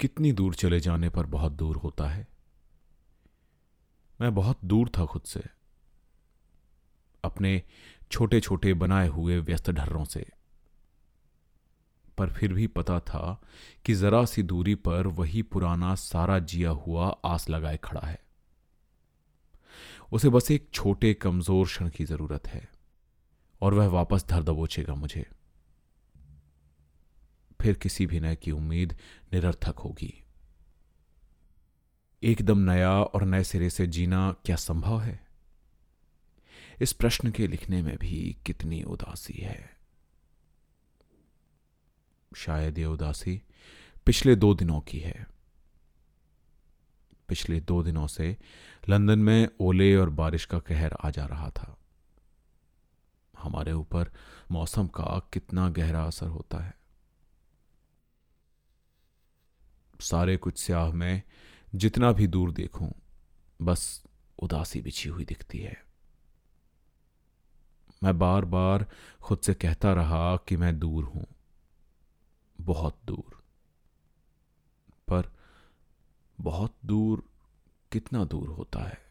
कितनी दूर चले जाने पर बहुत दूर होता है? मैं बहुत दूर था खुद से। अपने छोटे छोटे बनाए हुए व्यस्त ढर्रों से। पर फिर भी पता था कि जरा सी दूरी पर वही पुराना सारा जिया हुआ आस लगाए खड़ा है। उसे बस एक छोटे कमज़ोर क्षण की ज़रूरत है और वह वापस धर दबोचेगा मुझे। फिर किसी भी नए की उम्मीद निरर्थक होगी। एकदम नया और नए सिरे से जीना क्या संभव है? इस प्रश्न के लिखने में भी कितनी उदासी है। शायद ये उदासी पिछले दो दिनों की है। पिछले दो दिनों से लंदन में ओले और बारिश का कहर आ जा रहा था। हमारे ऊपर मौसम का कितना गहरा असर होता है। सारे कुछ स्याह में जितना भी दूर देखूँ, बस उदासी बिछी हुई दिखती है। मैं बार बार खुद से कहता रहा कि मैं दूर हूँ, बहुत दूर। पर बहुत दूर कितना दूर होता है?